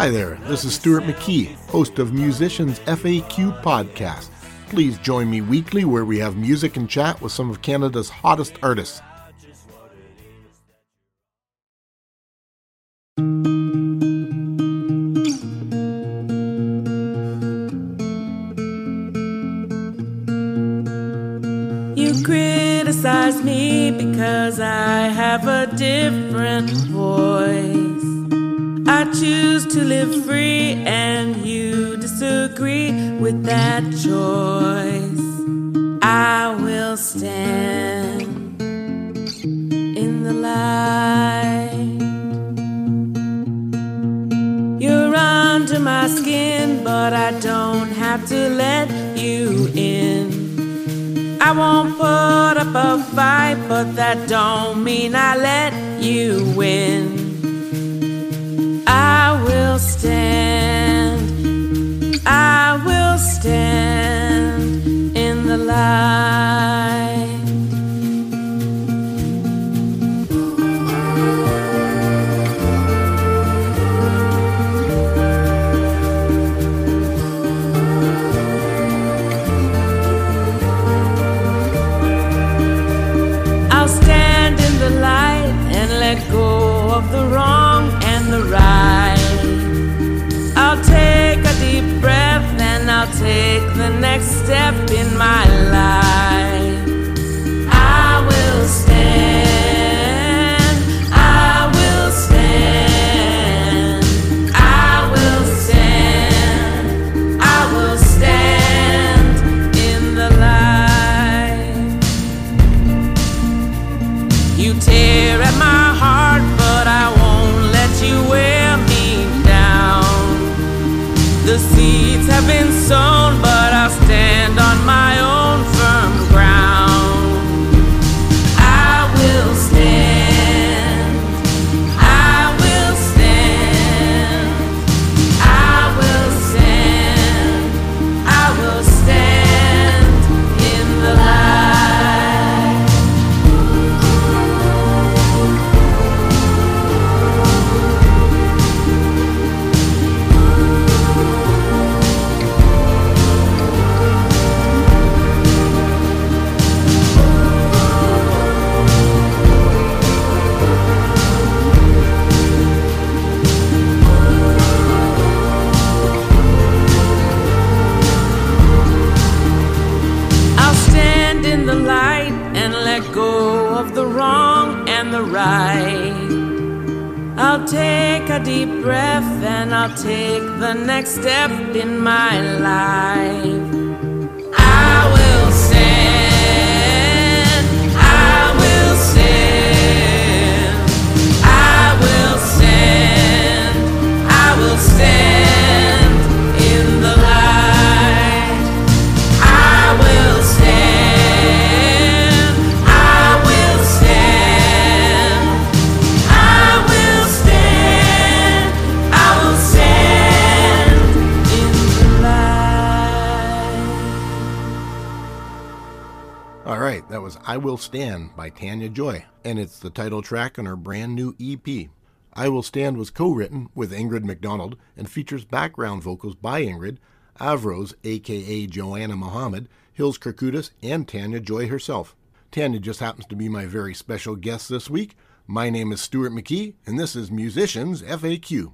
Hi there, this is Stuart McKee, host of Musicians FAQ podcast. Please join me weekly where we have music and chat with some of Canada's hottest artists. You criticize me because I have a different voice. I choose to live free, and you disagree with that choice. I will stand in the light. You're under my skin, but I don't have to let you in. I won't put up a fight, but that don't mean I let you win. I will stand. I will stand in the light. Take the next step in my By Tanya Joy, and it's the title track on her brand new EP. I Will Stand was co written with Ingrid McDonald and features background vocals by Ingrid, Avros, aka Joanna Muhammad, Hills Kirkudis, and Tanya Joy herself. Tanya just happens to be my very special guest this week. My name is Stuart McKee, and this is Musicians FAQ.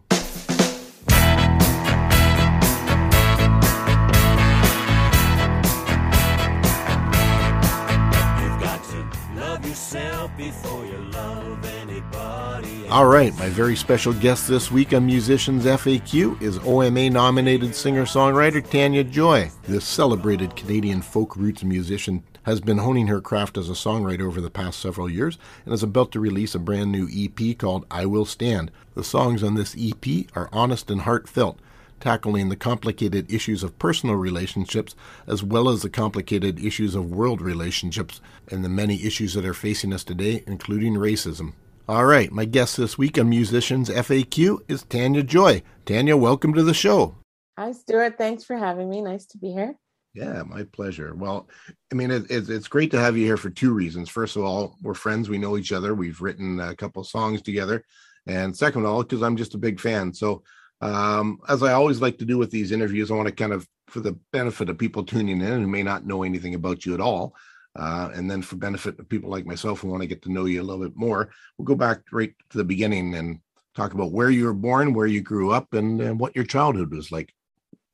All right, my very special guest this week on Musicians FAQ is OMA nominated singer songwriter Tanya Joy. This celebrated Canadian folk roots musician has been honing her craft as a songwriter over the past several years and is about to release a brand new EP called I Will Stand. The songs on this EP are honest and heartfelt, tackling the complicated issues of personal relationships as well as the complicated issues of world relationships and the many issues that are facing us today, including racism. All right, my guest this week on Musicians FAQ is Tanya Joy. Tanya, welcome to the show. Hi, Stuart. Thanks for having me. Nice to be here. Yeah, my pleasure. Well, I mean, it, it, it's great to have you here for two reasons. First of all, we're friends. We know each other. We've written a couple songs together. And second of all, because I'm just a big fan. So Um, as I always like to do with these interviews, I want to kind of, for the benefit of people tuning in who may not know anything about you at all, uh, and then for benefit of people like myself who want to get to know you a little bit more, we'll go back right to the beginning and talk about where you were born, where you grew up, and, and what your childhood was like.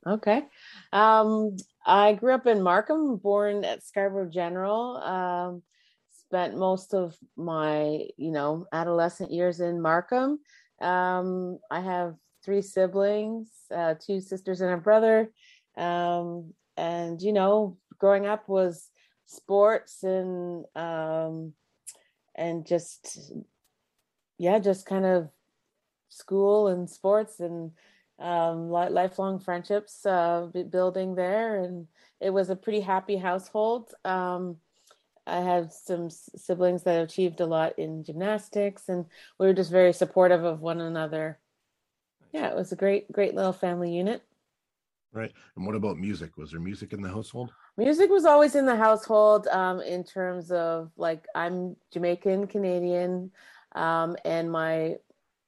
Okay. Um, I grew up in Markham, born at Scarborough General. Um, spent most of my, you know, adolescent years in Markham. Um, I have three siblings, uh, two sisters and a brother. Um, and, you know, growing up was sports and, um, and just, yeah, just kind of school and sports and um, lifelong friendships uh, building there. And it was a pretty happy household. Um, I have some siblings that achieved a lot in gymnastics, and we were just very supportive of one another. Yeah, it was a great, great little family unit. Right. And what about music? Was there music in the household? Music was always in the household um, in terms of like I'm Jamaican Canadian, um, and my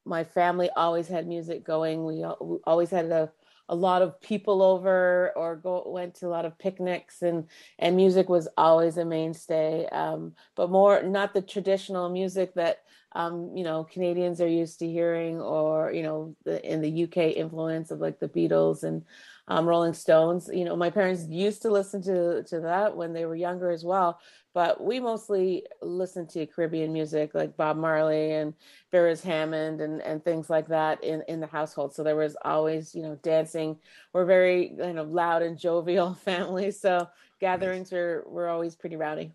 my family always had music going. We, we always had a a lot of people over or go went to a lot of picnics and and music was always a mainstay um, but more not the traditional music that um, you know Canadians are used to hearing or you know the, in the UK influence of like the Beatles and um, Rolling Stones you know my parents used to listen to to that when they were younger as well but we mostly listened to Caribbean music like Bob Marley and Beres Hammond and, and things like that in, in the household. So there was always, you know, dancing. We're very you know loud and jovial family. So gatherings were, were always pretty rowdy.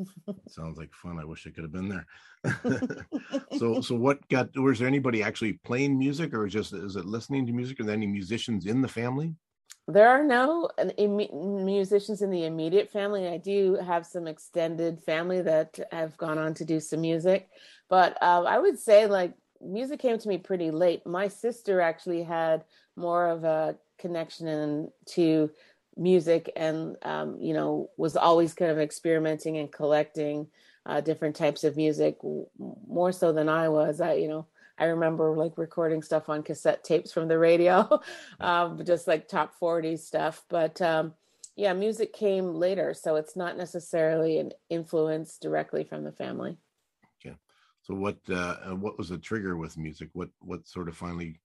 Sounds like fun. I wish I could have been there. so so what got was there anybody actually playing music or just is it listening to music? Are there any musicians in the family? There are no musicians in the immediate family. I do have some extended family that have gone on to do some music, but uh, I would say like music came to me pretty late. My sister actually had more of a connection to music and um, you know was always kind of experimenting and collecting uh, different types of music more so than I was. I you know I remember like recording stuff on cassette tapes from the radio, um, just like top 40 stuff. But um, yeah, music came later. So it's not necessarily an influence directly from the family. Okay. So what uh, what was the trigger with music? What what sort of finally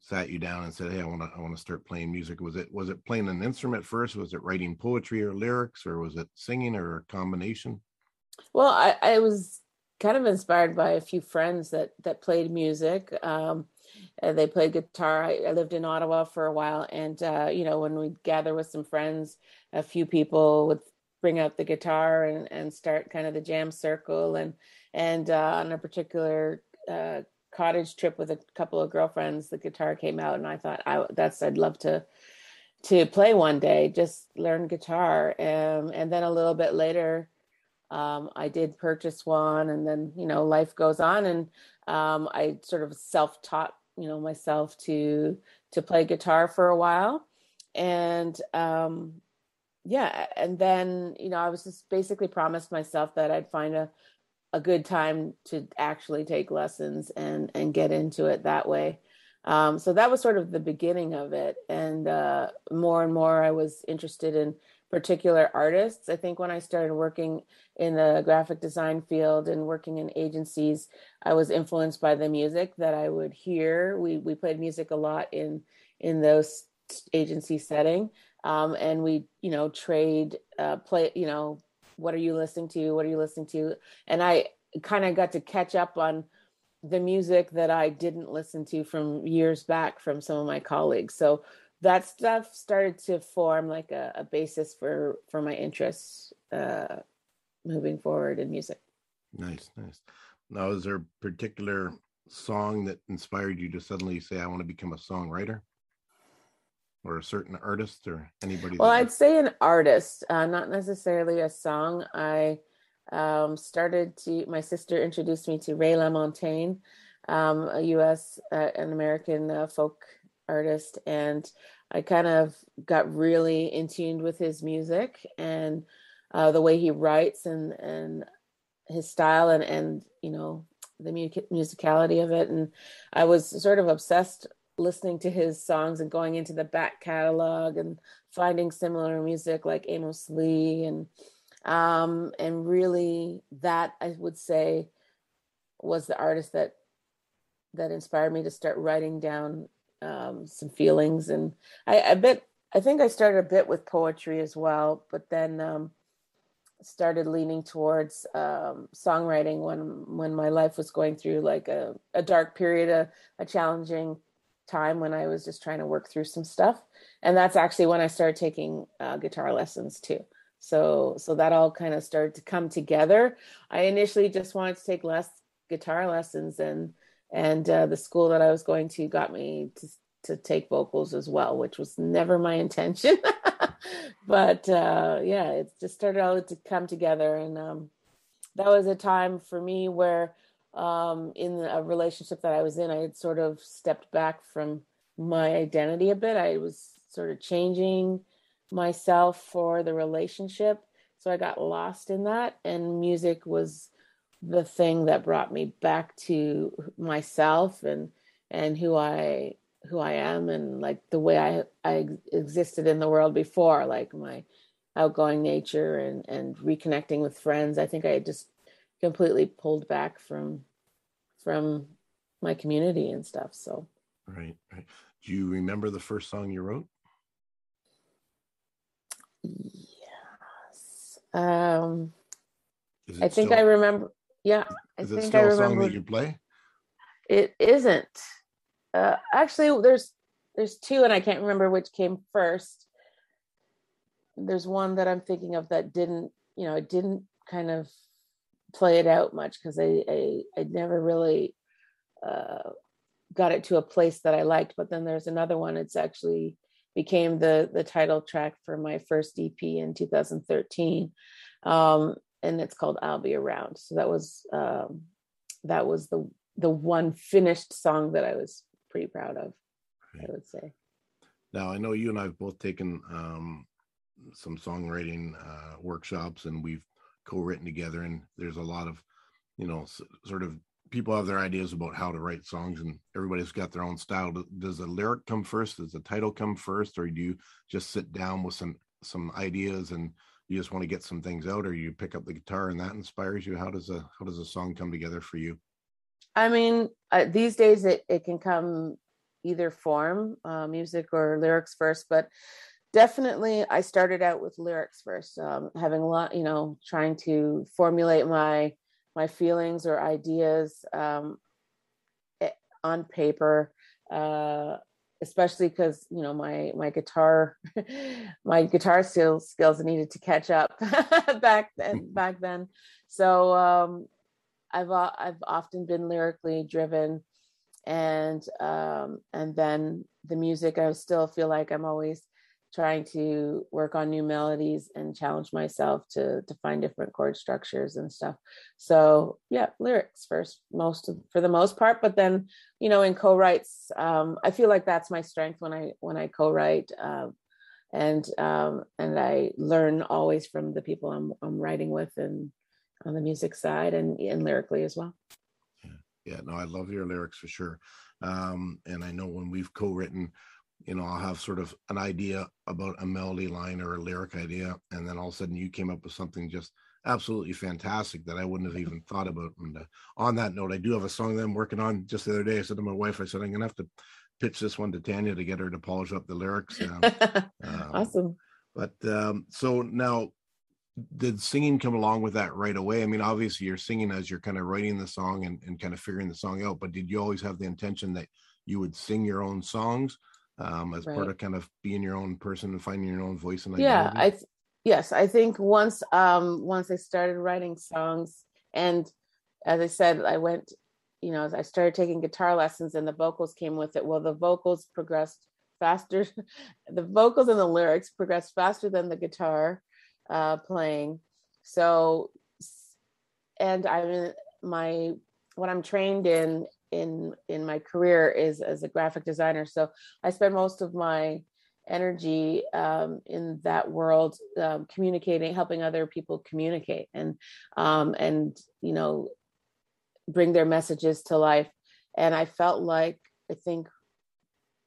sat you down and said, "Hey, I want to I want to start playing music"? Was it was it playing an instrument first? Was it writing poetry or lyrics, or was it singing or a combination? Well, I, I was kind of inspired by a few friends that that played music. Um, they played guitar. I, I, lived in Ottawa for a while, and uh, you know, when we'd gather with some friends, a few people would bring out the guitar and, and start kind of the jam circle. And and uh, on a particular uh, cottage trip with a couple of girlfriends, the guitar came out, and I thought, I that's I'd love to to play one day, just learn guitar. Um, and then a little bit later um, I did purchase one, and then you know life goes on, and um, I sort of self-taught you know myself to to play guitar for a while, and um, yeah, and then you know I was just basically promised myself that I'd find a a good time to actually take lessons and and get into it that way. Um, so that was sort of the beginning of it, and uh, more and more I was interested in particular artists. I think when I started working in the graphic design field and working in agencies, I was influenced by the music that I would hear. We we played music a lot in in those agency setting, um, and we you know trade uh, play. You know, what are you listening to? What are you listening to? And I kind of got to catch up on the music that I didn't listen to from years back from some of my colleagues. So that stuff started to form like a, a basis for for my interests uh, moving forward in music. Nice, nice. Now, is there a particular song that inspired you to suddenly say, "I want to become a songwriter"? or a certain artist or anybody? Well, I'd say an artist, uh, not necessarily a song. I um, started to, my sister introduced me to Ray LaMontagne, um, a US, uh, an American uh, folk artist. And I kind of got really in tune with his music and uh, the way he writes and and his style and and you know the musicality of it and i was sort of obsessed listening to his songs and going into the back catalog and finding similar music like Amos Lee and um, and really that I would say was the artist that that inspired me to start writing down um, some feelings and I, I bet I think I started a bit with poetry as well, but then um, started leaning towards um, songwriting when when my life was going through like a, a dark period, a, a challenging time when I was just trying to work through some stuff. And that's actually when I started taking uh, guitar lessons too. So so that all kind of started to come together. I initially just wanted to take less guitar lessons and and uh, the school that I was going to got me to to take vocals as well, which was never my intention. but uh, yeah, it just started all to come together, and um, that was a time for me where, um, in a relationship that I was in, I had sort of stepped back from my identity a bit. I was sort of changing myself for the relationship, so I got lost in that, and music was the thing that brought me back to myself and and who I who I am and like the way I I existed in the world before, like my outgoing nature and and reconnecting with friends. I think I just completely pulled back from from my community and stuff. So right, right. Do you remember the first song you wrote? Yes. Um I think still, I remember yeah. I is think it still I a remember song that you play? it isn't. Uh, actually, there's there's two, and I can't remember which came first. There's one that I'm thinking of that didn't, you know, it didn't kind of play it out much because I, I I never really uh, got it to a place that I liked. But then there's another one. It's actually became the the title track for my first EP in 2013, um, and it's called "I'll Be Around." So that was um, that was the the one finished song that I was pretty proud of. Right. I would say. Now I know you and I've both taken um, some songwriting uh, workshops, and we've co-written together. And there's a lot of, you know, s- sort of people have their ideas about how to write songs, and everybody's got their own style. Does the lyric come first? Does the title come first, or do you just sit down with some some ideas and you just want to get some things out, or you pick up the guitar and that inspires you? How does a how does a song come together for you? I mean, uh, these days it, it can come either form, uh, music or lyrics first, but definitely I started out with lyrics first, um, having a lot, you know, trying to formulate my my feelings or ideas um, eh, on paper, uh, especially because you know my my guitar my guitar skills skills needed to catch up back then back then. So um, I've I've often been lyrically driven, and um, and then the music. I still feel like I'm always trying to work on new melodies and challenge myself to to find different chord structures and stuff. So yeah, lyrics first, most of, for the most part. But then you know, in co-writes, um, I feel like that's my strength when I when I co-write. Uh, and um, and I learn always from the people I'm I'm writing with, and on the music side and and lyrically as well. Yeah, yeah. No, I love your lyrics for sure. Um, and I know when we've co-written, you know, I'll have sort of an idea about a melody line or a lyric idea, and then all of a sudden you came up with something just absolutely fantastic that I wouldn't have even thought about. And uh, on that note, I do have a song that I'm working on. Just the other day, I said to my wife, I said I'm gonna have to pitch this one to Tanya to get her to polish up the lyrics. Um, um, awesome. But um, so now did singing come along with that right away? I mean, obviously you're singing as you're kind of writing the song and, and kind of figuring the song out, but did you always have the intention that you would sing your own songs um, as right. part of kind of being your own person and finding your own voice and identity? Yeah, I th- yes, I think once um once I started writing songs and as I said, I went, you know, I started taking guitar lessons and the vocals came with it. Well, the vocals progressed faster. the vocals and the lyrics progressed faster than the guitar uh, playing. So, and I'm in my what I'm trained in in in my career is as a graphic designer. So I spend most of my energy um, in that world um, communicating helping other people communicate and um, and you know bring their messages to life and i felt like i think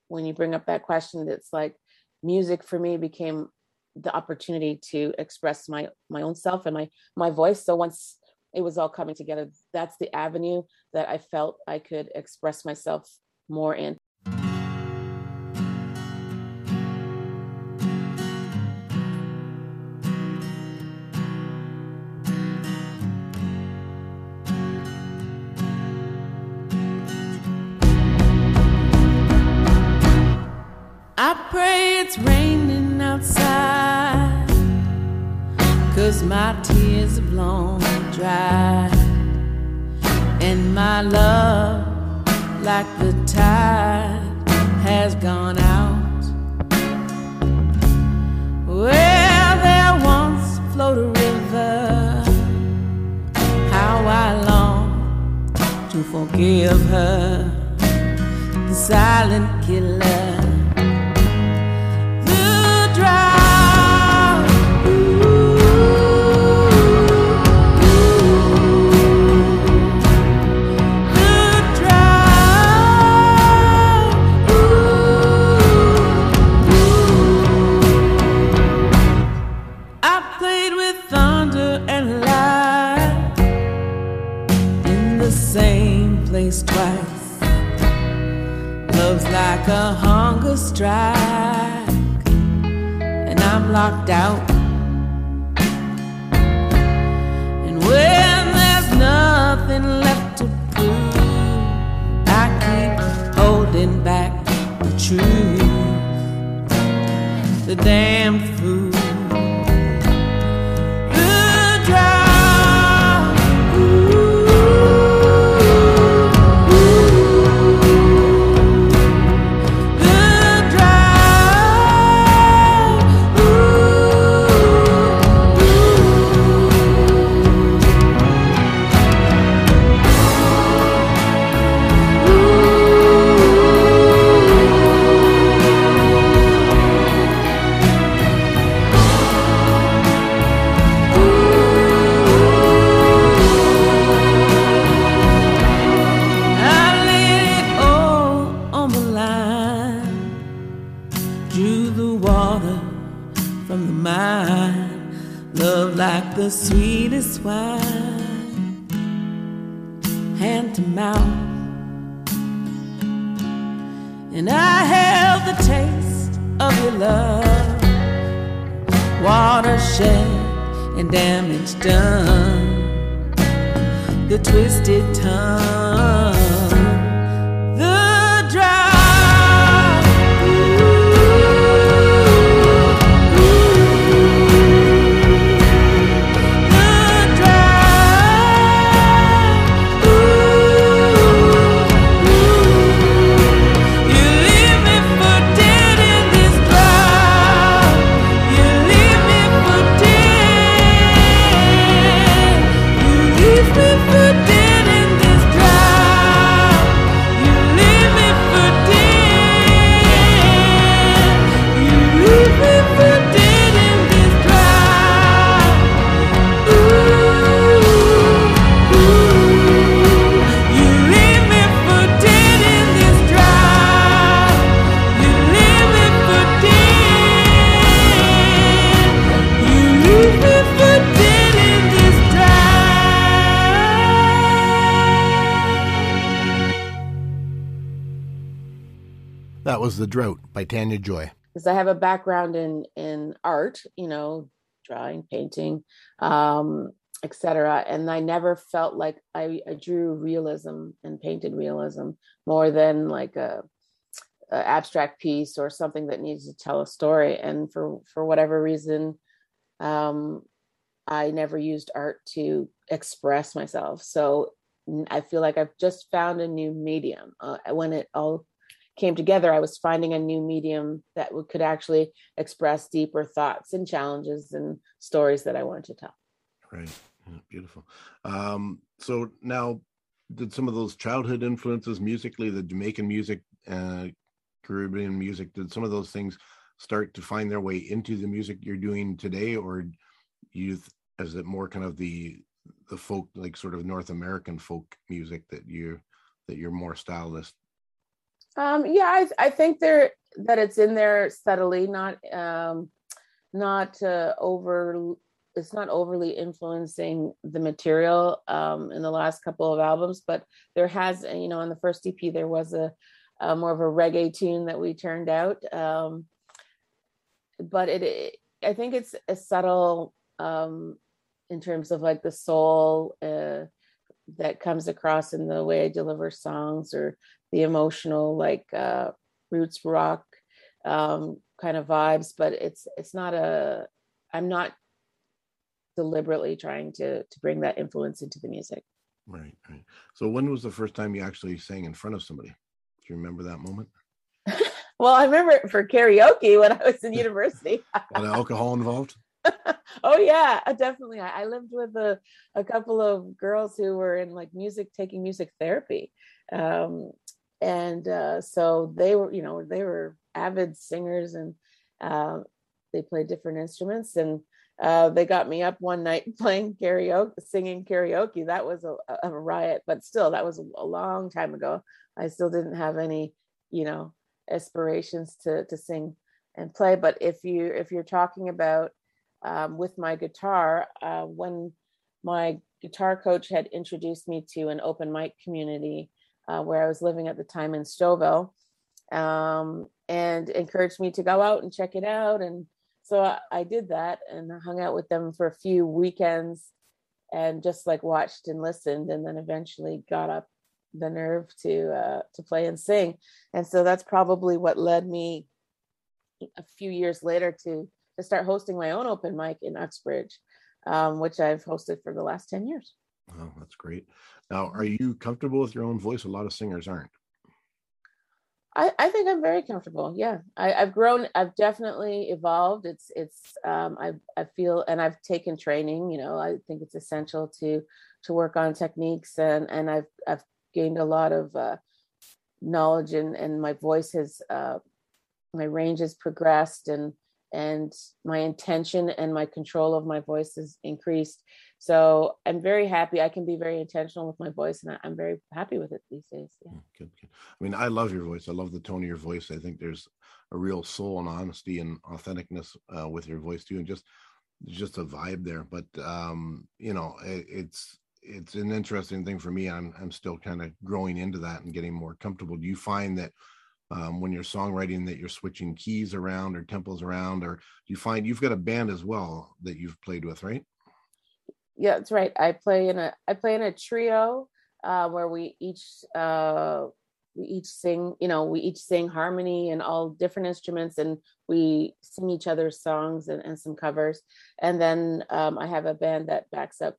when you bring up that question, it's like music for me became the opportunity to express my my own self and my my voice. So once it was all coming together, that's the avenue that I felt I could express myself more in. I pray it's raining outside Cause my tears have long dried my love, like the tide, has gone out. Where there once flowed a river. How I long to forgive her. The silent killer like a hunger strike, and I'm locked out. And when there's nothing left to prove, I keep holding back the truth. The damn fool. That was The Drought by Tanya Joy. because I have a background in in art, you know, drawing, painting, um, etc. And I never felt like I, I drew realism and painted realism more than like a, a abstract piece or something that needs to tell a story. And for for whatever reason, um, I never used art to express myself. So I feel like I've just found a new medium. Uh, when it all came together, I was finding a new medium that could actually express deeper thoughts and challenges and stories that I wanted to tell. Right. Yeah, beautiful. Um, so now, did some of those childhood influences musically, the Jamaican music, uh, Caribbean music, did some of those things start to find their way into the music you're doing today, or you is it more kind of the the folk, like sort of North American folk music that you that you're more stylist? Um, yeah, I, I think there that it's in there subtly, not um, not uh, over. It's not overly influencing the material um, in the last couple of albums, but there has, you know, in the first EP there was a, a more of a reggae tune that we turned out. Um, but it, it, I think it's a subtle um, in terms of like the soul uh, that comes across in the way I deliver songs or the emotional like uh, roots rock um, kind of vibes. But it's it's not a I'm not deliberately trying to to bring that influence into the music. Right, right. So when was the first time you actually sang in front of somebody? Do you remember that moment? well, I remember for karaoke when I was in university. Any alcohol involved? oh yeah, uh, definitely. I, I, lived with a, a couple of girls who were in like music, taking music therapy. Um, and uh, so they were, you know, they were avid singers and uh, they played different instruments. And uh, they got me up one night playing karaoke, singing karaoke. That was a, a riot, but still, that was a long time ago. I still didn't have any, you know, aspirations to to sing and play. But if you if you're talking about um, with my guitar uh, when my guitar coach had introduced me to an open mic community uh, where I was living at the time in Stouffville um, and encouraged me to go out and check it out. And so I, I did that and hung out with them for a few weekends and just like watched and listened and then eventually got up the nerve to uh, to play and sing. And so that's probably what led me a few years later to to start hosting my own open mic in Uxbridge, um, which I've hosted for the last 10 years. Oh, that's great. Now, are you comfortable with your own voice? A lot of singers aren't. I, I think I'm very comfortable. Yeah, I, have grown. I've definitely evolved. It's it's. Um, I I feel, and I've taken training. You know, I think it's essential to to work on techniques, and and I've I've gained a lot of uh, knowledge, and and my voice has uh, my range has progressed, and and my intention and my control of my voice has increased. So I'm very happy. I can be very intentional with my voice, and I'm very happy with it these days. Yeah. Mm, good, good. I mean, I love your voice. I love the tone of your voice. I think there's a real soul and honesty and authenticness uh, with your voice too, and just just a vibe there. But um, you know, it, it's it's an interesting thing for me. I'm I'm still kind of growing into that and getting more comfortable. Do you find that? Um, when you're songwriting that you're switching keys around or tempos around or you find you've got a band as well that you've played with right? Yeah that's right. I play in a i play in a trio uh, where we each uh, we each sing you know we each sing harmony and all different instruments and we sing each other's songs and, and some covers. And then um, i have a band that backs up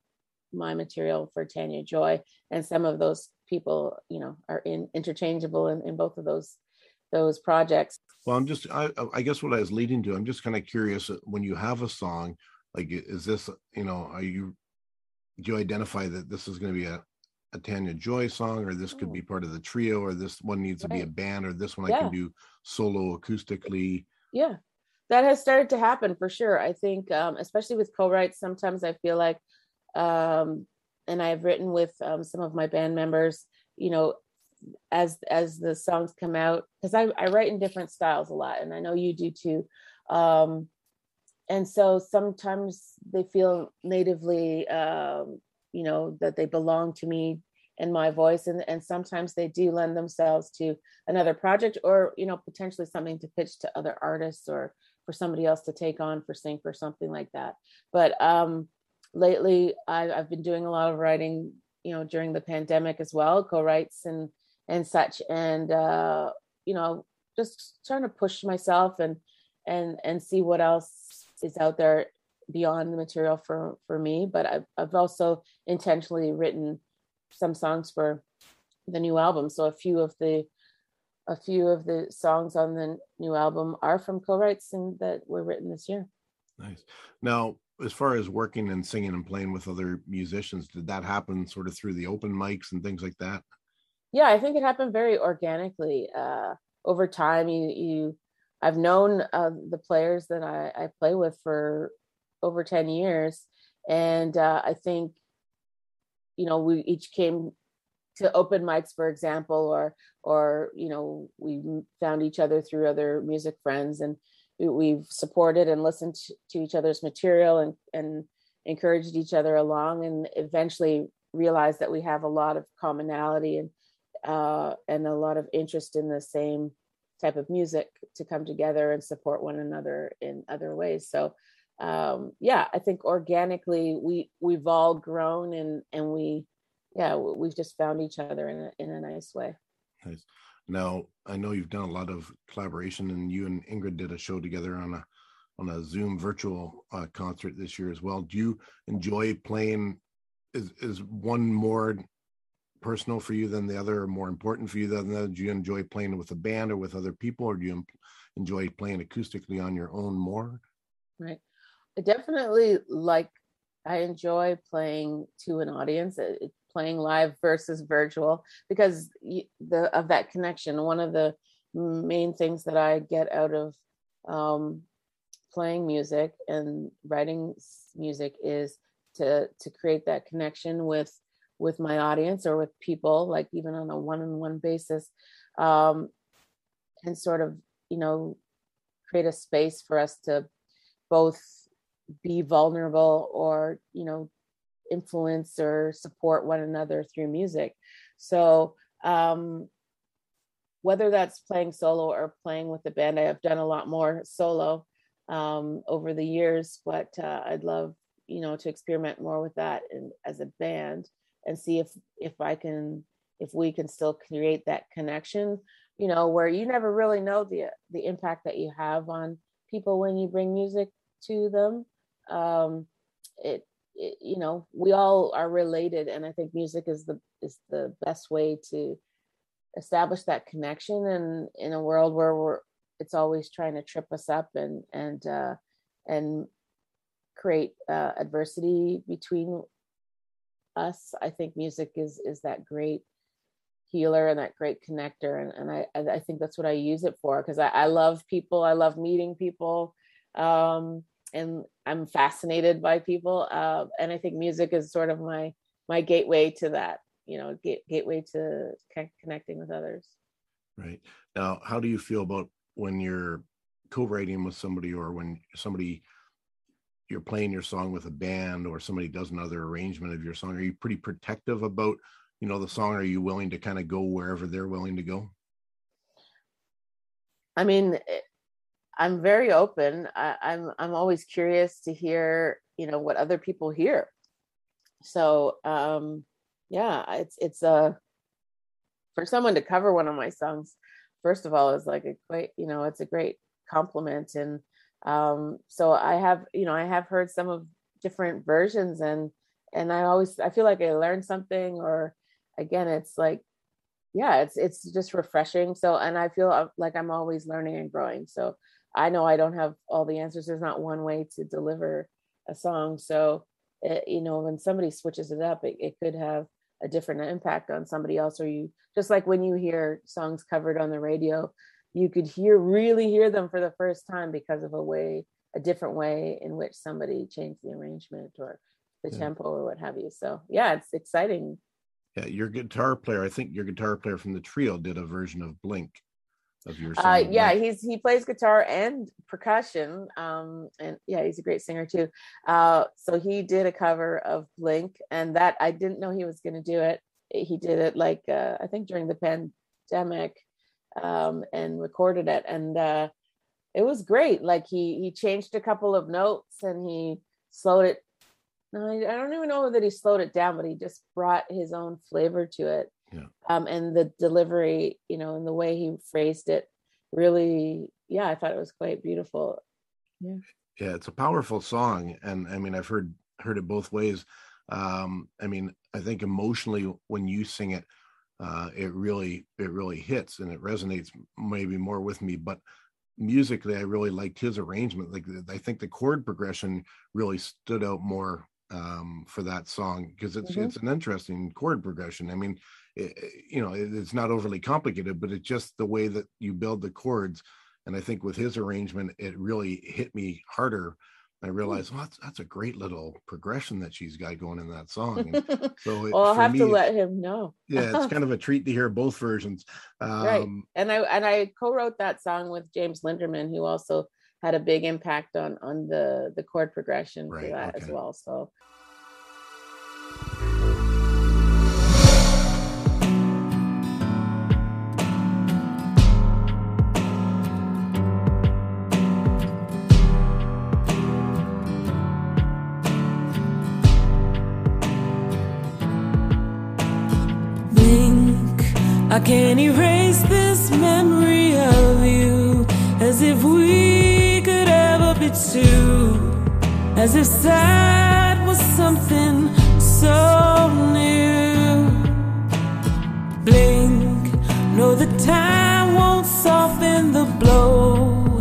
my material for tanya joy and some of those people you know are in interchangeable in, in both of those those projects. Well, I'm just, I, I guess what I was leading to, I'm just kind of curious uh, when you have a song, like, is this, you know, are you, do you identify that this is going to be a, a Tanya Joy song, or this could oh. be part of the trio, or this one needs right. to be a band, or this one yeah. I can do solo acoustically? Yeah, that has started to happen for sure. I think, um, especially with co-writes, sometimes I feel like, um, and I've written with um, some of my band members, you know, as as the songs come out because I, I write in different styles a lot and i know you do too. Um and so sometimes they feel natively um you know that they belong to me and my voice and and sometimes they do lend themselves to another project or you know potentially something to pitch to other artists or for somebody else to take on for sync or something like that. But um lately I, i've been doing a lot of writing you know during the pandemic as well co-writes and and such. And uh you know just trying to push myself and and and see what else is out there beyond the material for for me. But i've, I've also intentionally written some songs for the new album. So a few of the a few of the songs on the new album are from co-writes and that were written this year. Nice. Now as far as working and singing and playing with other musicians did that happen sort of through the open mics and things like that yeah i think it happened very organically uh, over time. You you i've known uh, the players that I, I play with for over 10 years and uh, i think you know we each came to open mics for example or or you know we found each other through other music friends and we've supported and listened to each other's material and and encouraged each other along and eventually realized that we have a lot of commonality and uh, and a lot of interest in the same type of music to come together and support one another in other ways. So um, yeah i think organically we we've all grown and and we yeah we've just found each other in a, in a nice way. Nice. Now i know you've done a lot of collaboration and you and ingrid did a show together on a on a zoom virtual uh, concert this year as well. Do you enjoy playing is is one more personal for you than the other or more important for you than the other? Do you enjoy playing with a band or with other people or do you enjoy playing acoustically on your own more? Right. I definitely like i enjoy playing to an audience playing live versus virtual because the of that connection. One of the main things that i get out of um, playing music and writing music is to to create that connection with with my audience or with people like even on a one-on-one basis um, and sort of you know create a space for us to both be vulnerable or you know influence or support one another through music. So um, whether that's playing solo or playing with the band i have done a lot more solo um, over the years but uh, i'd love you know to experiment more with that and as a band and see if if i can if we can still create that connection you know where you never really know the the impact that you have on people when you bring music to them. Um it it, you know we all are related and i think music is the is the best way to establish that connection and in a world where we're it's always trying to trip us up and and uh and create uh, adversity between us i think music is is that great healer and that great connector and, and i i think that's what i use it for because I, I love people i love meeting people um and I'm fascinated by people. Uh, and I think music is sort of my my gateway to that. You know, gateway to connecting with others. Right now, how do you feel about when you're co-writing with somebody, or when somebody you're playing your song with a band, or somebody does another arrangement of your song? Are you pretty protective about you know the song? Are you willing to kind of go wherever they're willing to go? I mean, I'm very open. I, I'm I'm always curious to hear, you know, what other people hear. So um yeah, it's it's a uh, for someone to cover one of my songs, first of all, is like a great, you know, it's a great compliment. And um so I have, you know, I have heard some of different versions and and I always I feel like I learned something or again it's like yeah it's it's just refreshing so and i feel uh, like i'm always learning and growing so I know I don't have all the answers. There's not one way to deliver a song. So, it, eh, you know, when somebody switches it up, it, it could have a different impact on somebody else. Or you, just like when you hear songs covered on the radio, you could hear, really hear them for the first time because of a way, a different way in which somebody changed the arrangement or the yeah. tempo or what have you. So, yeah, it's exciting. Yeah, your guitar player, I think your guitar player from the trio did a version of Blink of your song? Uh, yeah, he's he plays guitar and percussion. Um, and yeah, he's a great singer too. Uh, so he did a cover of Blink, and that I didn't know he was going to do it. He did it like uh, I think during the pandemic, um, and recorded it, and uh, it was great. Like he he changed a couple of notes and he slowed it. No, I don't even know that he slowed it down, but he just brought his own flavor to it yeah. Um, and the delivery, you know, and the way he phrased it, really, yeah, I thought it was quite beautiful. Yeah. Yeah, it's a powerful song, and I mean, I've heard heard it both ways. Um, I mean, I think emotionally when you sing it, uh, it really it really hits and it resonates maybe more with me. But musically, I really liked his arrangement. Like I think the chord progression really stood out more um, for that song because it's mm-hmm. it's an interesting chord progression. I mean, it, you know, it, it's not overly complicated, but it's just the way that you build the chords. And I think with his arrangement, it really hit me harder I realized, well, that's, that's a great little progression that she's got going in that song. And so, it, well, I'll have me, to let him know. yeah, it's kind of a treat to hear both versions. Um, right. And I and I co-wrote that song with James Linderman, who also had a big impact on on the the chord progression Right, for that as well. So Can't erase this memory of you as if we could ever be two. As if sad was something so new. Blink, know the time won't soften the blow.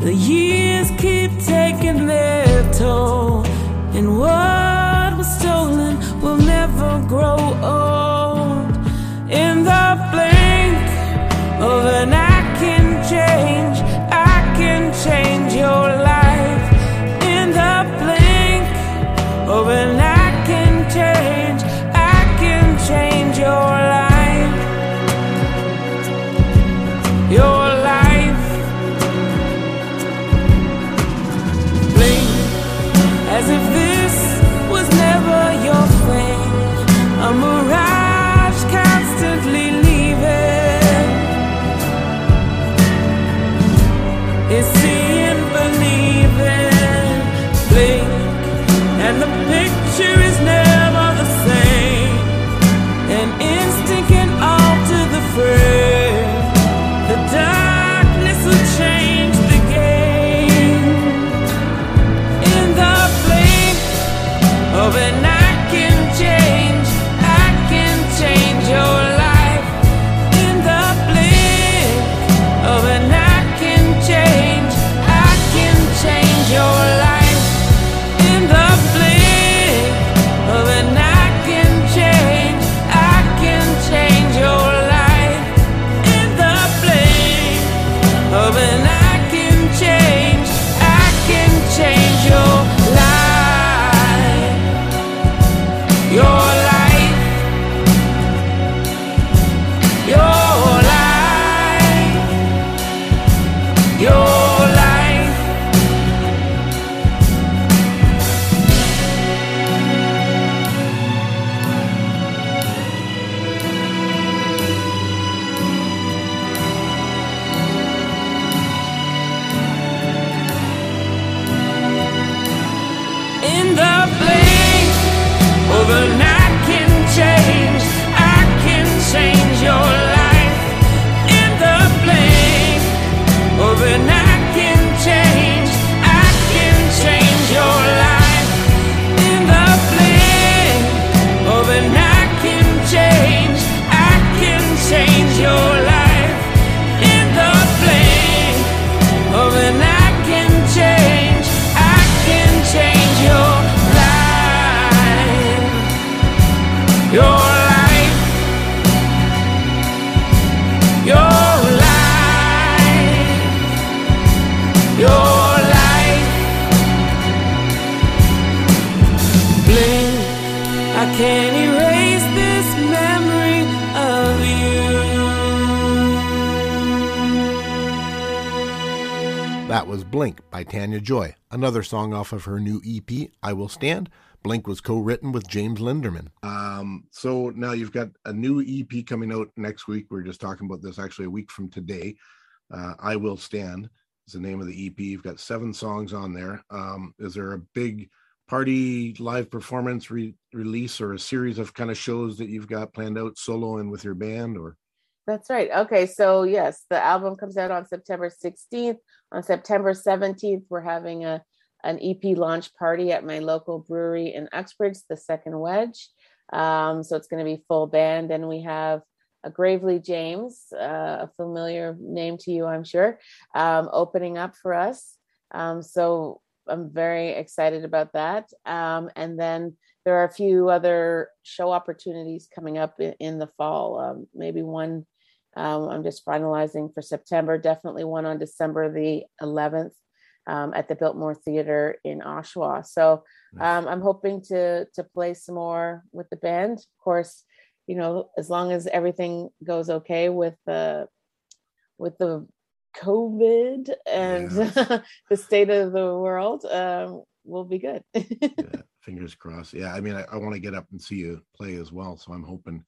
The years keep taking their toll, and what was stolen will never grow old. Of an Joy, another song off of her new EP, I Will Stand. Blink was co written with James Linderman. Um, so now you've got a new EP coming out next week. We are just talking about this actually a week from today. Uh, I Will Stand is the name of the EP. You've got seven songs on there. Um, is there a big party live performance re- release or a series of kind of shows that you've got planned out solo and with your band or? That's right. Okay, so yes, the album comes out on September 16th. On September 17th, we're having a an EP launch party at my local brewery in Uxbridge, the Second Wedge. Um, so it's going to be full band, and we have a Gravely James, uh, a familiar name to you, I'm sure, um, opening up for us. Um, so I'm very excited about that. Um, and then there are a few other show opportunities coming up in, in the fall. Um, maybe one um, I'm just finalizing for September. Definitely one on December the 11th. um, at the Biltmore Theater in Oshawa. So um, I'm hoping to to play some more with the band. Of course, you know, as long as everything goes okay with the with the COVID and the state of the world, um, we'll be good. yeah, fingers crossed. Yeah, I mean, I, I want to get up and see you play as well. So I'm hoping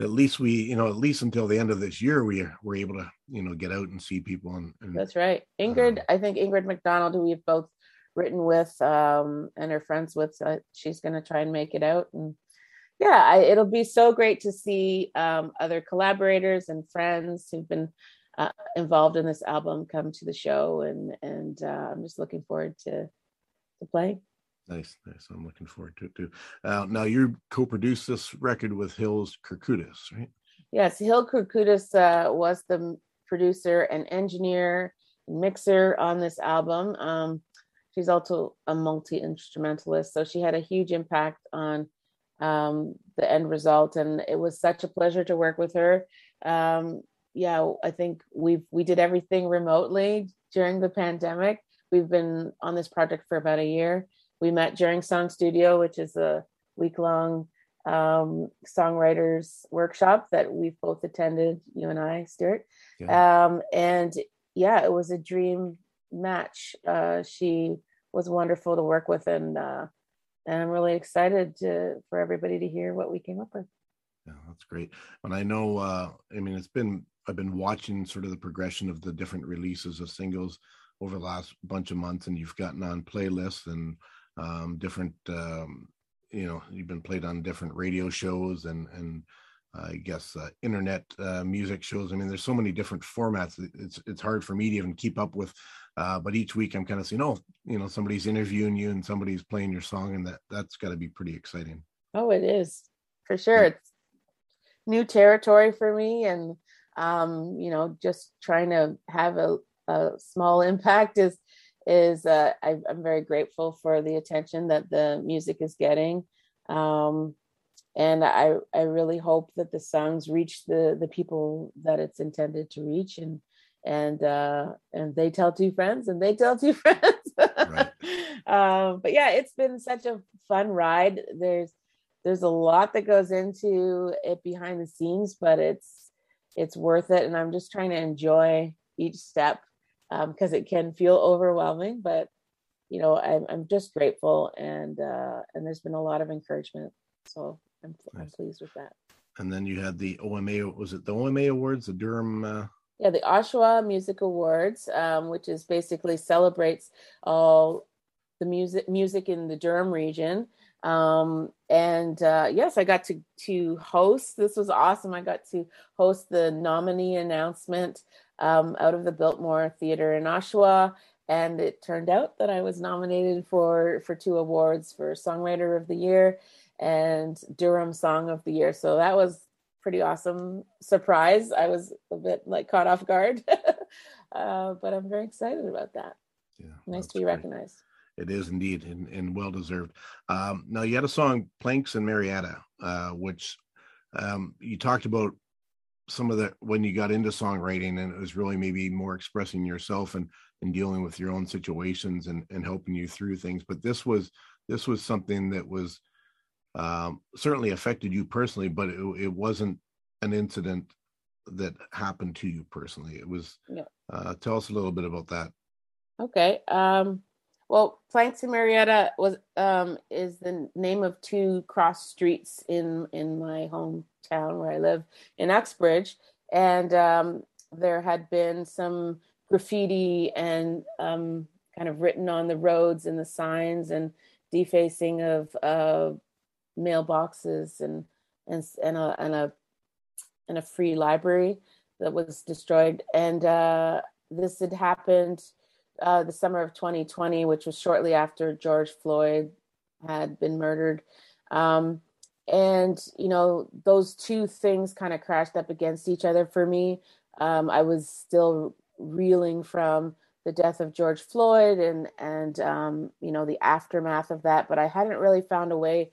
at least we, you know, at least until the end of this year, we were able to, you know, get out and see people. And, and That's right. Ingrid, Um, I think Ingrid McDonald, who we've both written with um, and are friends with, uh, she's going to try and make it out. And yeah, I, it'll be so great to see um, other collaborators and friends who've been uh, involved in this album come to the show. And and uh, I'm just looking forward to to playing. Nice, nice. I'm looking forward to it too. Uh, now you co-produced this record with Hills Kourkoutis, right? Yes, Hill Kourkoutis uh, was the producer and engineer, mixer on this album. Um, she's also a multi instrumentalist, so she had a huge impact on um, the end result, and it was such a pleasure to work with her. Um, yeah, I think we we did everything remotely during the pandemic. We've been on this project for about a year. We met during Song Studio, which is a week long um, songwriters workshop that we've both attended, you and I, Stuart. Yeah. Um, and yeah, it was a dream match. Uh, she was wonderful to work with, and uh, and I'm really excited to, for everybody to hear what we came up with. Yeah, that's great. And I know, uh, I mean, it's been, I've been watching sort of the progression of the different releases of singles over the last bunch of months, and you've gotten on playlists and um, different, um, you know, you've been played on different radio shows and, and I guess uh, internet uh, music shows. I mean, there's so many different formats. It's it's hard for me to even keep up with. Uh, but each week I'm kind of seeing, oh, you know, somebody's interviewing you and somebody's playing your song, and that that's got to be pretty exciting. Oh, it is for sure. It's new territory for me, and um, you know, just trying to have a, a small impact is is uh, I, I'm very grateful for the attention that the music is getting, um, and I I really hope that the songs reach the the people that it's intended to reach, and and uh, and they tell two friends, and they tell two friends. Right. um, but yeah, it's been such a fun ride. There's there's a lot that goes into it behind the scenes, but it's it's worth it, and I'm just trying to enjoy each step because it can feel overwhelming. But you know, I'm I'm just grateful, and uh, and there's been a lot of encouragement, so I'm I'm pleased with that. And then you had the OMA, was it the OMA Awards, the Durham? Uh, Yeah, the Oshawa Music Awards, um, which is basically celebrates all the music music in the Durham region. Um, and uh, yes, I got to to host. This was awesome. I got to host the nominee announcement um, out of the Biltmore Theater in Oshawa, and it turned out that I was nominated for for two awards for Songwriter of the Year and Durham Song of the Year. So that was pretty awesome surprise. I was a bit like caught off guard, uh, but I'm very excited about that. yeah, Nice to be great. recognized. It is indeed, and, and well deserved. Um, now you had a song, "Planks and Marietta," uh, which um, you talked about some of the when you got into songwriting, and it was really maybe more expressing yourself and and dealing with your own situations and and helping you through things. But this was this was something that was um, certainly affected you personally, but it, it wasn't an incident that happened to you personally. It was. Yeah. Uh, tell us a little bit about that. Okay. Um, well, Planks and Marietta was um, is the name of two cross streets in in my hometown where I live in Uxbridge, and um, there had been some graffiti and um, kind of written on the roads and the signs and defacing of uh, mailboxes and and and a and a and a free library that was destroyed. And uh, this had happened uh, the summer of 2020, which was shortly after George Floyd had been murdered. Um, and, you know, those two things kind of crashed up against each other for me. Um, I was still reeling from the death of George Floyd and, and um, you know, the aftermath of that, but I hadn't really found a way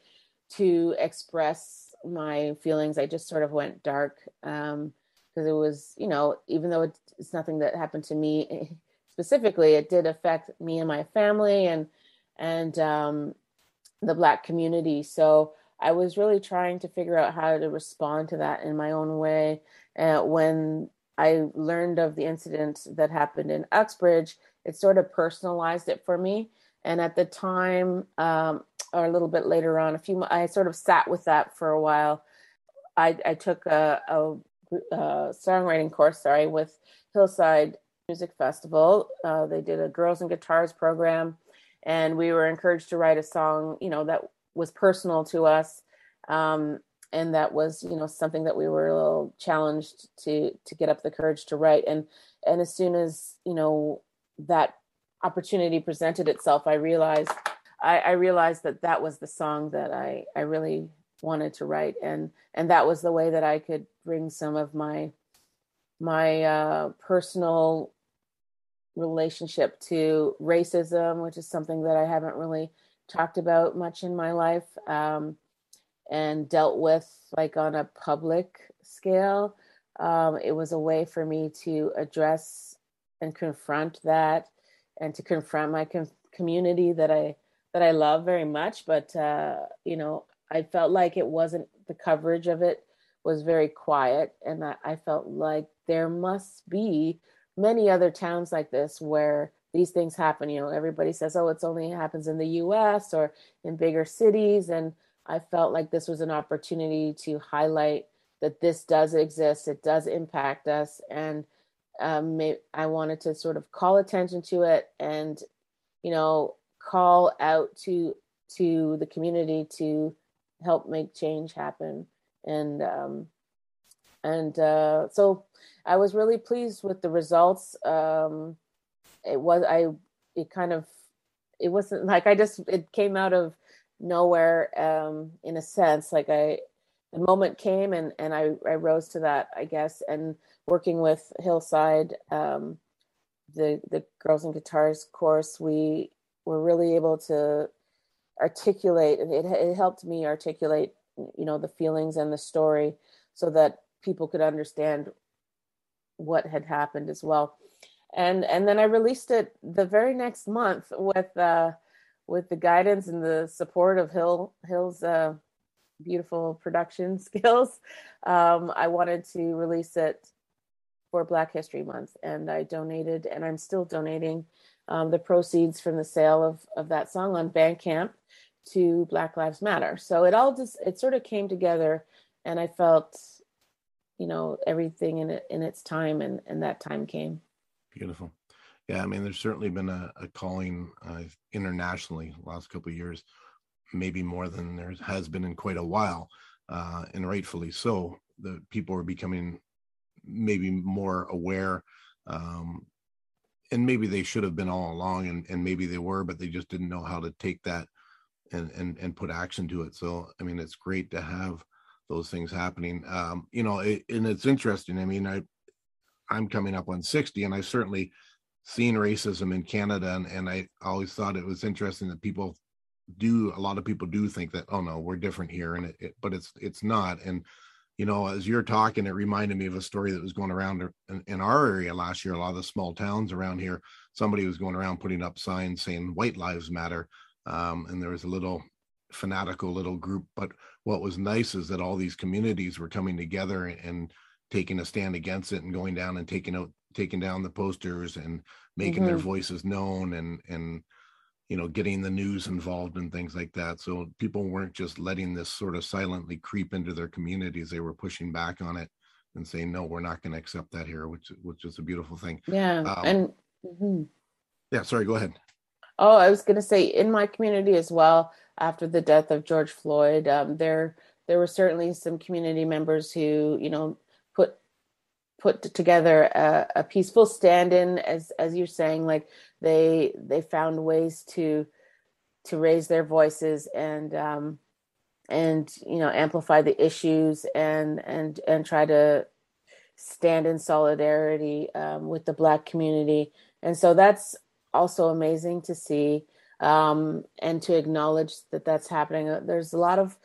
to express my feelings. I just sort of went dark because it was, you know, even though it's nothing that happened to me, specifically, it did affect me and my family and and um, the Black community. So I was really trying to figure out how to respond to that in my own way. Uh, when I learned of the incident that happened in Uxbridge, it sort of personalized it for me. And at the time, um, or a little bit later on, a few, I sort of sat with that for a while. I, I took a, a, a, songwriting course, sorry, with Hillside Music Festival. Uh, they did a Girls and Guitars program, and we were encouraged to write a song, you know, that was personal to us. Um, and that was you know something that we were a little challenged to to get up the courage to write and and as soon as you know that opportunity presented itself i realized I, I realized that that was the song that i i really wanted to write and and that was the way that i could bring some of my my uh, personal relationship to racism which is something that i haven't really talked about much in my life um, and dealt with like on a public scale. Um, it was a way for me to address and confront that and to confront my com- community that I that I love very much. But uh, you know, I felt like it wasn't the coverage of it was very quiet, and I, I felt like there must be many other towns like this where these things happen. You know, everybody says, "Oh, it's only happens in the U.S. or in bigger cities," and I felt like this was an opportunity to highlight that this does exist, it does impact us, and um, I wanted to sort of call attention to it and, you know, call out to to the community to help make change happen. And um, and uh, so I was really pleased with the results. Um, it was I it kind of it wasn't like I just it came out of nowhere um, in a sense. Like I, the moment came and and I I rose to that, I guess. And working with Hillside, um, the the Girls and Guitars course, we were really able to articulate, it it helped me articulate, you know, the feelings and the story, so that people could understand what had happened as well. And and then I released it the very next month with. Uh, with the guidance and the support of Hill Hill's uh, beautiful production skills, um, I wanted to release it for Black History Month, and I donated, and I'm still donating um, the proceeds from the sale of of that song on Bandcamp to Black Lives Matter. So it all just it sort of came together, and I felt, you know, everything in it in its time, and and that time came. Beautiful. Yeah, I mean, there's certainly been a, a calling uh, internationally last couple of years, maybe more than there has been in quite a while, uh, and rightfully so. The people are becoming maybe more aware, um, and maybe they should have been all along, and, and maybe they were, but they just didn't know how to take that and and and put action to it. So, I mean, it's great to have those things happening. Um, you know, it, and it's interesting. I mean, I I'm coming up on 60, and I certainly seen racism in Canada, and, and I always thought it was interesting that people do a lot of people do think that oh no we're different here and it, it, but it's it's not and you know as you're talking it reminded me of a story that was going around in, in, our area last year a lot of the small towns around here somebody was going around putting up signs saying white lives matter um, and there was a little fanatical little group but what was nice is that all these communities were coming together and, taking a stand against it and going down and taking out taking down the posters and making mm-hmm. their voices known and and you know getting the news involved and things like that so people weren't just letting this sort of silently creep into their communities they were pushing back on it and saying no we're not going to accept that here which which is a beautiful thing yeah um, and mm-hmm. yeah sorry go ahead oh i was going to say in my community as well after the death of george floyd um, there there were certainly some community members who you know put put together a, a peaceful stand-in as as you're saying like they they found ways to to raise their voices and um and you know amplify the issues and and and try to stand in solidarity um, with the black community. And so that's also amazing to see um, and to acknowledge that that's happening there's a lot of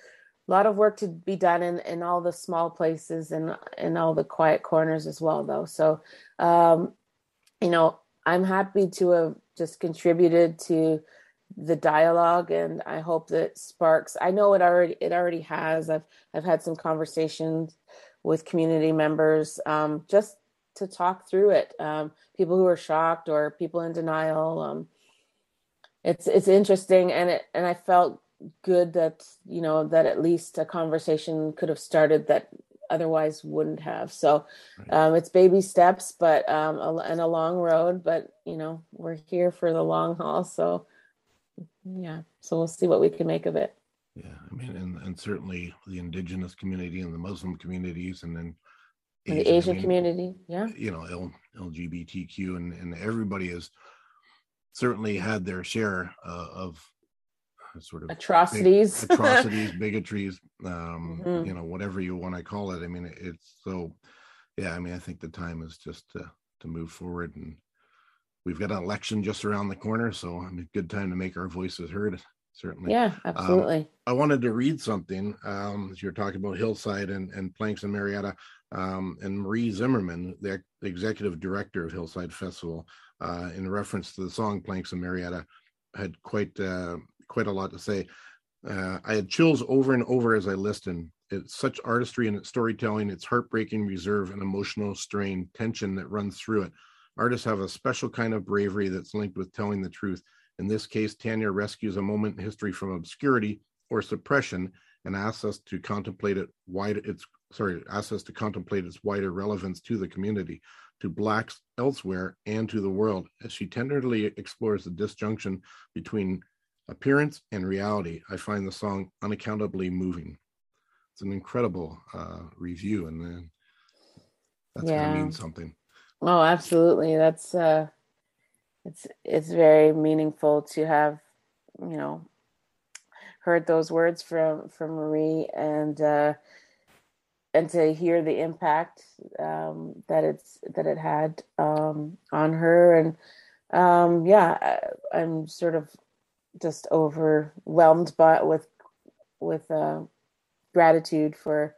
a lot of work to be done in, in all the small places and in all the quiet corners as well though so um, you know I'm happy to have just contributed to the dialogue and I hope that sparks I know it already it already has. I've I've had some conversations with community members um, just to talk through it. Um, people who are shocked or people in denial. Um, it's it's interesting and it and I felt good that you know that at least a conversation could have started that otherwise wouldn't have. So um, it's baby steps, but um, a, and a long road. But you know we're here for the long haul. So yeah, so we'll see what we can make of it. Yeah, I mean, and, and certainly the indigenous community and the Muslim communities, and then Asian, the Asian community, yeah, you know, L, LGBTQ, and and everybody has certainly had their share uh, of sort of atrocities, big, atrocities, bigotries, um, mm-hmm. you know, whatever you want to call it. I mean, it's so, yeah. I mean, I think the time is just to to move forward, and we've got an election just around the corner, so I mean, good time to make our voices heard. Certainly. Yeah, um, absolutely. Um, I wanted to read something. Um, as you're talking about Hillside and, and Planks and Marietta, um, and Marie Zimmerman, the executive director of Hillside Festival, uh, in reference to the song Planks and Marietta, had quite uh, quite a lot to say. Uh, I had chills over and over as I listened. It's such artistry in its storytelling, its heartbreaking reserve and emotional strain, tension that runs through it. Artists have a special kind of bravery that's linked with telling the truth. In this case, Tanya rescues a moment in history from obscurity or suppression and asks us to contemplate it wide its sorry, asks us to contemplate its wider relevance to the community, to blacks elsewhere, and to the world as she tenderly explores the disjunction between appearance and reality, I find the song unaccountably moving. It's an incredible uh, review, and then that's yeah. gonna mean something. Oh, absolutely. That's uh, it's it's very meaningful to have, you know, heard those words from from Marie and uh, and to hear the impact um, that it's that it had um, on her. And um, yeah, I, I'm sort of just overwhelmed by with with uh, gratitude for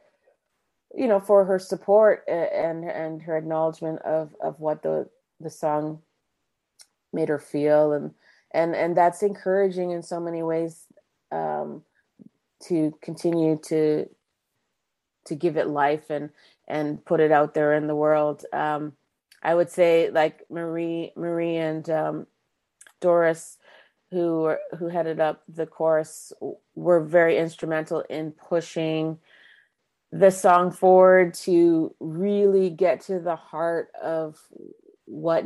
you know for her support and and her acknowledgement of of what the the song made her feel. And and and that's encouraging in so many ways um, to continue to to give it life and and put it out there in the world um, i would say like marie marie and um, doris who who headed up the chorus were very instrumental in pushing the song forward to really get to the heart of what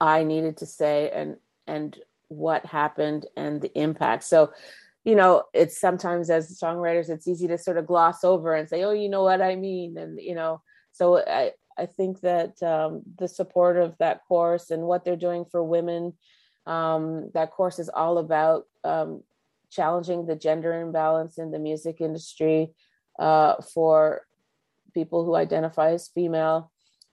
I needed to say and and what happened and the impact. So, you know, it's sometimes as songwriters, it's easy to sort of gloss over and say, "Oh, you know what I mean," and you know. So I I think that um, the support of that course and what they're doing for women um, that course is all about um, challenging the gender imbalance in the music industry uh, for people who identify as female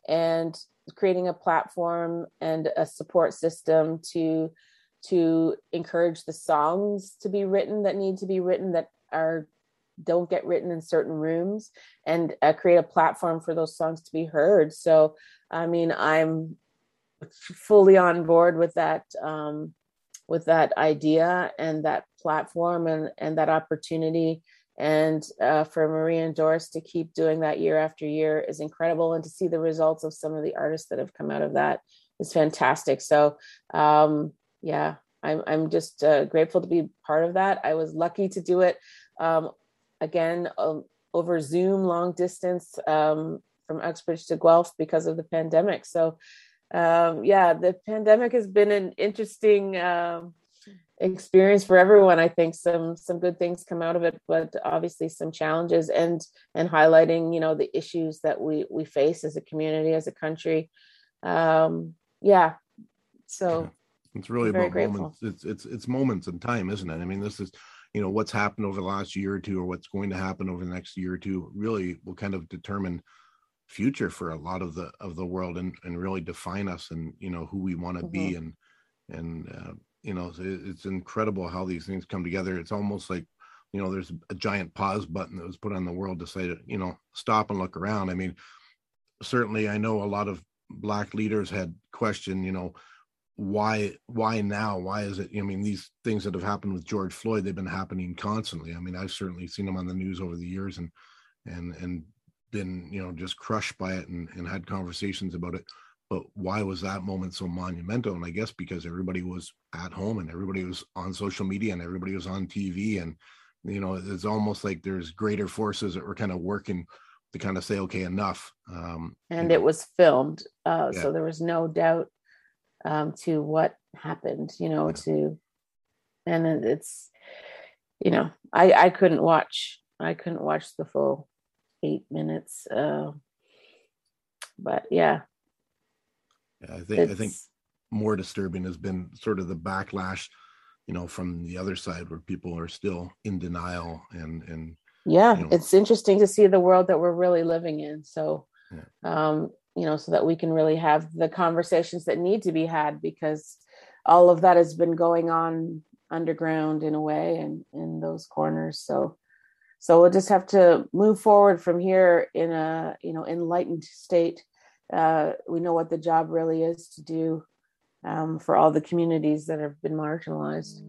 and creating a platform and a support system to to encourage the songs to be written that need to be written that are don't get written in certain rooms and uh, create a platform for those songs to be heard. So i mean i'm fully on board with that um, with that idea and that platform and and that opportunity. And uh, for Marie and Doris to keep doing that year after year is incredible. And to see the results of some of the artists that have come out of that is fantastic. So um, yeah I'm, I'm just uh, grateful to be part of that I was lucky to do it um, again uh, over Zoom long distance um, from Uxbridge to Guelph because of the pandemic so um, yeah, the pandemic has been an interesting um, experience for everyone. I think some some good things come out of it, but obviously some challenges and and highlighting you know the issues that we we face as a community, as a country. Um, yeah, so it's really about grateful. moments. It's it's it's moments in time, isn't it? I mean, this is you know what's happened over the last year or two, or what's going to happen over the next year or two. Really, will kind of determine future for a lot of the of the world and and really define us and you know who we want to mm-hmm. be and and uh, you know it's incredible how these things come together it's almost like you know there's a giant pause button that was put on the world to say you know stop and look around i mean certainly i know a lot of black leaders had questioned you know why why now? Why is it i mean these things that have happened with george floyd they've been happening constantly. I mean i've certainly seen them on the news over the years and and and been you know just crushed by it and, and had conversations about it. But why was that moment so monumental? And i guess because everybody was at home and everybody was on social media and everybody was on tv and you know it's almost like there's greater forces that were kind of working to kind of say okay enough. Um and it was filmed uh Yeah. so there was no doubt um to what happened you know Yeah. to and it's you know i i couldn't watch i couldn't watch the full eight minutes uh but yeah yeah, i think i think more disturbing has been sort of the backlash you know from the other side where people are still in denial and and yeah you know. it's interesting to see the world that we're really living in so Yeah. um you know so that we can really have the conversations that need to be had because all of that has been going on underground in a way and in those corners. So so we'll just have to move forward from here in a you know enlightened state. Uh we know what the job really is to do um, for all the communities that have been marginalized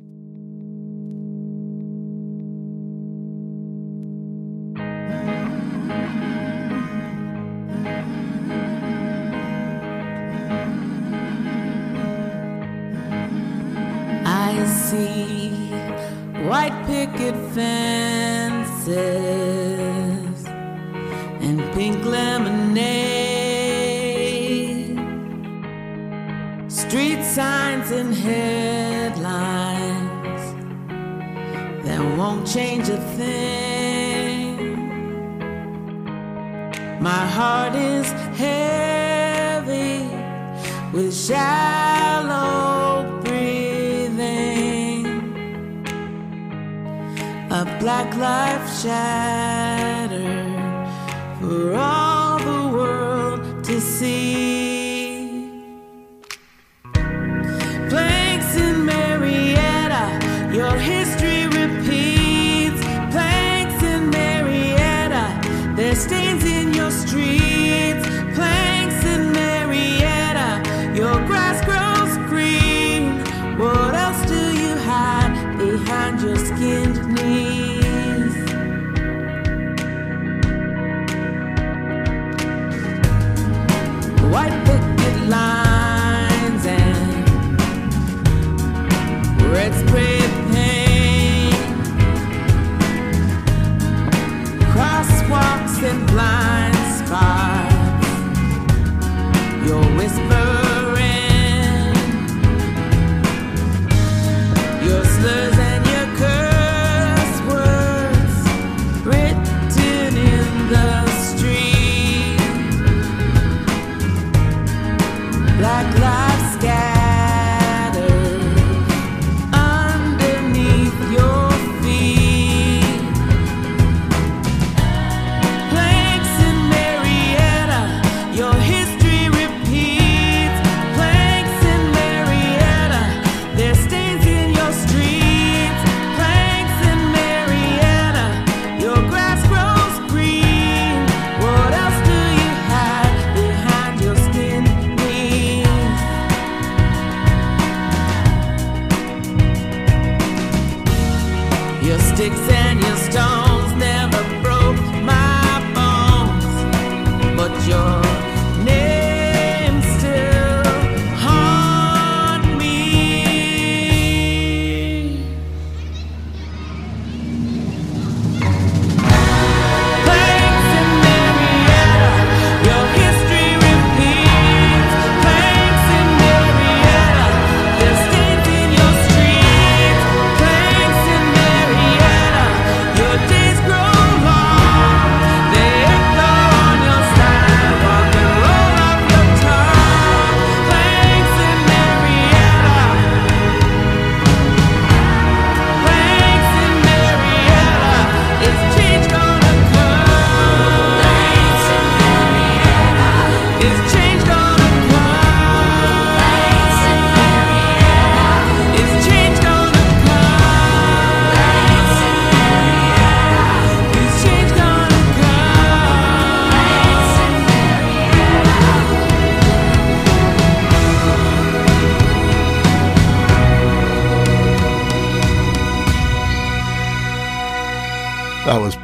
see white picket fences and pink lemonade, street signs and headlines that won't change a thing. My heart is heavy with shallow black life shattered for all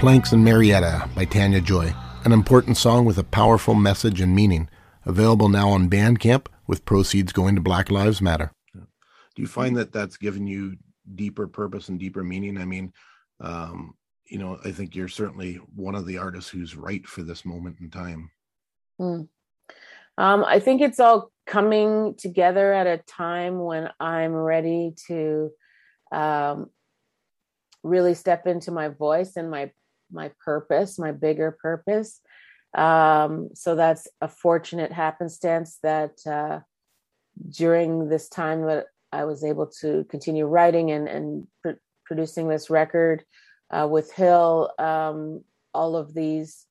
Planks and Marietta by Tanya Joy, an important song with a powerful message and meaning. Available now on Bandcamp with proceeds going to Black Lives Matter. Do you find that that's given you deeper purpose and deeper meaning? I mean, um, you know, I think you're certainly one of the artists who's right for this moment in time. Mm. Um, I think it's all coming together at a time when I'm ready to um, really step into my voice and my my purpose, my bigger purpose. Um, so that's a fortunate happenstance that uh, during this time that I was able to continue writing and and pr- producing this record uh, with Hill, um, all of these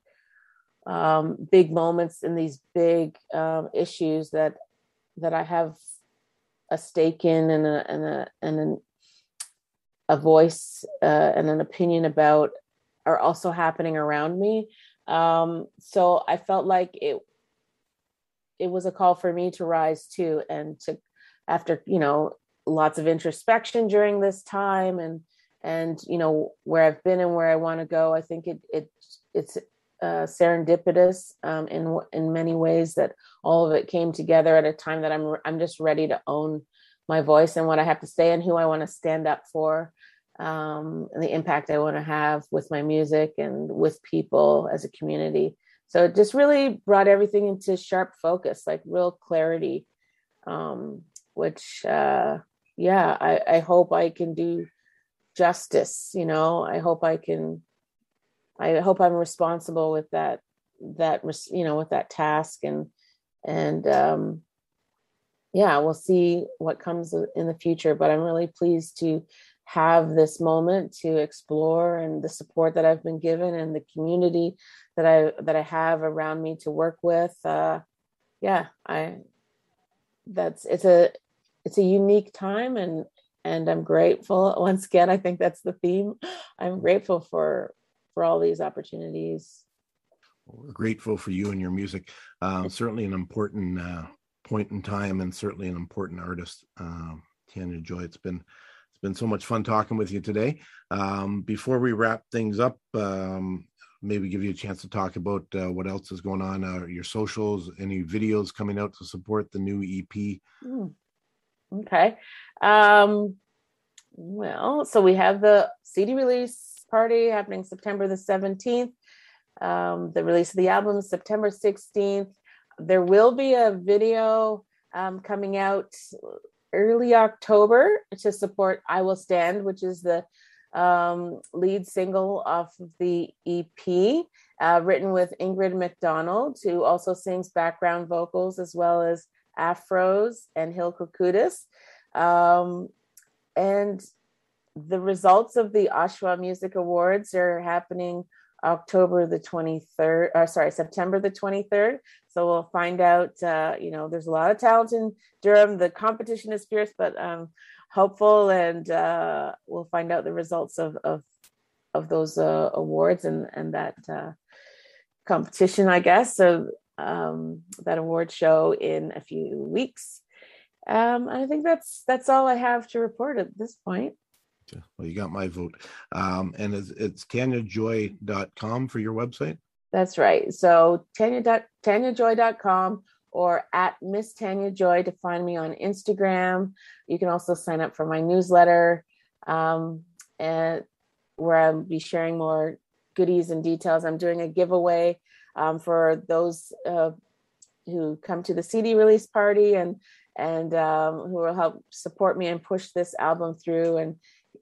um, big moments and these big um, issues that that I have a stake in and a and a and an, a voice uh, and an opinion about are also happening around me. Um, so I felt like it it was a call for me to rise too and to after you know lots of introspection during this time and and you know where I've been and where I want to go. I think it it it's uh, serendipitous um, in in many ways that all of it came together at a time that I'm I'm just ready to own my voice and what I have to say and who I want to stand up for um, and the impact I want to have with my music and with people as a community. So it just really brought everything into sharp focus, like real clarity, um, which uh, yeah, I, I hope I can do justice. You know, I hope I can I hope I'm responsible with that that you know with that task and and um yeah we'll see what comes in the future but i'm really pleased to have this moment to explore and the support that i've been given and the community that i that i have around me to work with uh yeah i that's it's a it's a unique time and and i'm grateful once again i think that's the theme i'm grateful for for all these opportunities. we're grateful for you and your music. Uh, certainly an important uh, point in time, and certainly an important artist, um, Tanya Joy. It's been been so much fun talking with you today. Um, before we wrap things up, um, maybe give you a chance to talk about uh, what else is going on, uh, your socials, any videos coming out to support the new EP. Mm. Okay. Um, well, so we have the CD release party happening September the 17th. Um, the release of the album is September 16th. There will be a video um, coming out early October to support I Will Stand, which is the um, lead single off of the EP, uh, written with Ingrid McDonald, who also sings background vocals as well as afros and Hill Kourkoutis. Um, and the results of the Oshawa Music Awards are happening October the 23rd, or uh, sorry, September the 23rd. So we'll find out, uh, you know, there's a lot of talent in Durham. The competition is fierce, but um, hopeful, and uh, we'll find out the results of, of, of those uh, awards and, and that uh, competition, I guess. So um, that award show in a few weeks. Um, I think that's that's all I have to report at this point. Well, you got my vote. Um, and it's, it's tanyajoy.com for your website? That's right. So tanya, tanyajoy.com or at Miss Tanya Joy to find me on Instagram. You can also sign up for my newsletter um, and where I'll be sharing more goodies and details. I'm doing a giveaway um, for those uh, who come to the CD release party and and um, who will help support me and push this album through and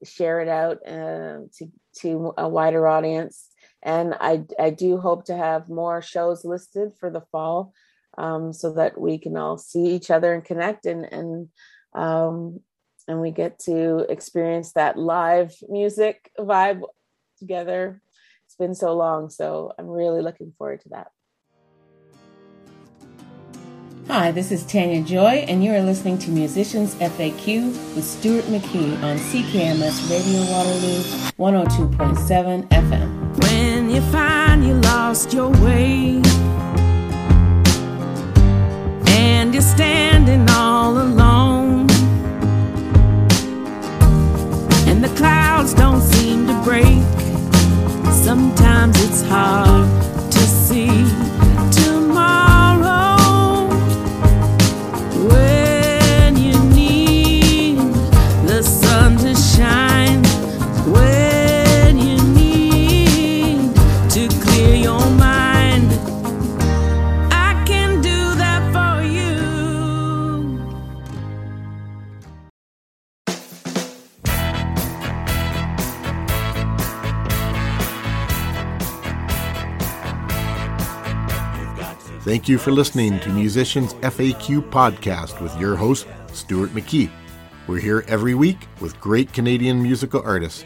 share it out uh, to to a wider audience. And I I do hope to have more shows listed for the fall, um, so that we can all see each other and connect and and um, and we get to experience that live music vibe together. It's been so long, so I'm really looking forward to that. Hi, this is Tanya Joy, and you are listening to Musicians FAQ with Stuart McKee on CKMS Radio Waterloo 102.7 FM. When you find you lost your way and you're standing all alone, and the clouds don't seem to break, sometimes it's hard to see Thank you for listening to Musicians FAQ podcast with your host, Stuart McKee. We're here every week with great Canadian musical artists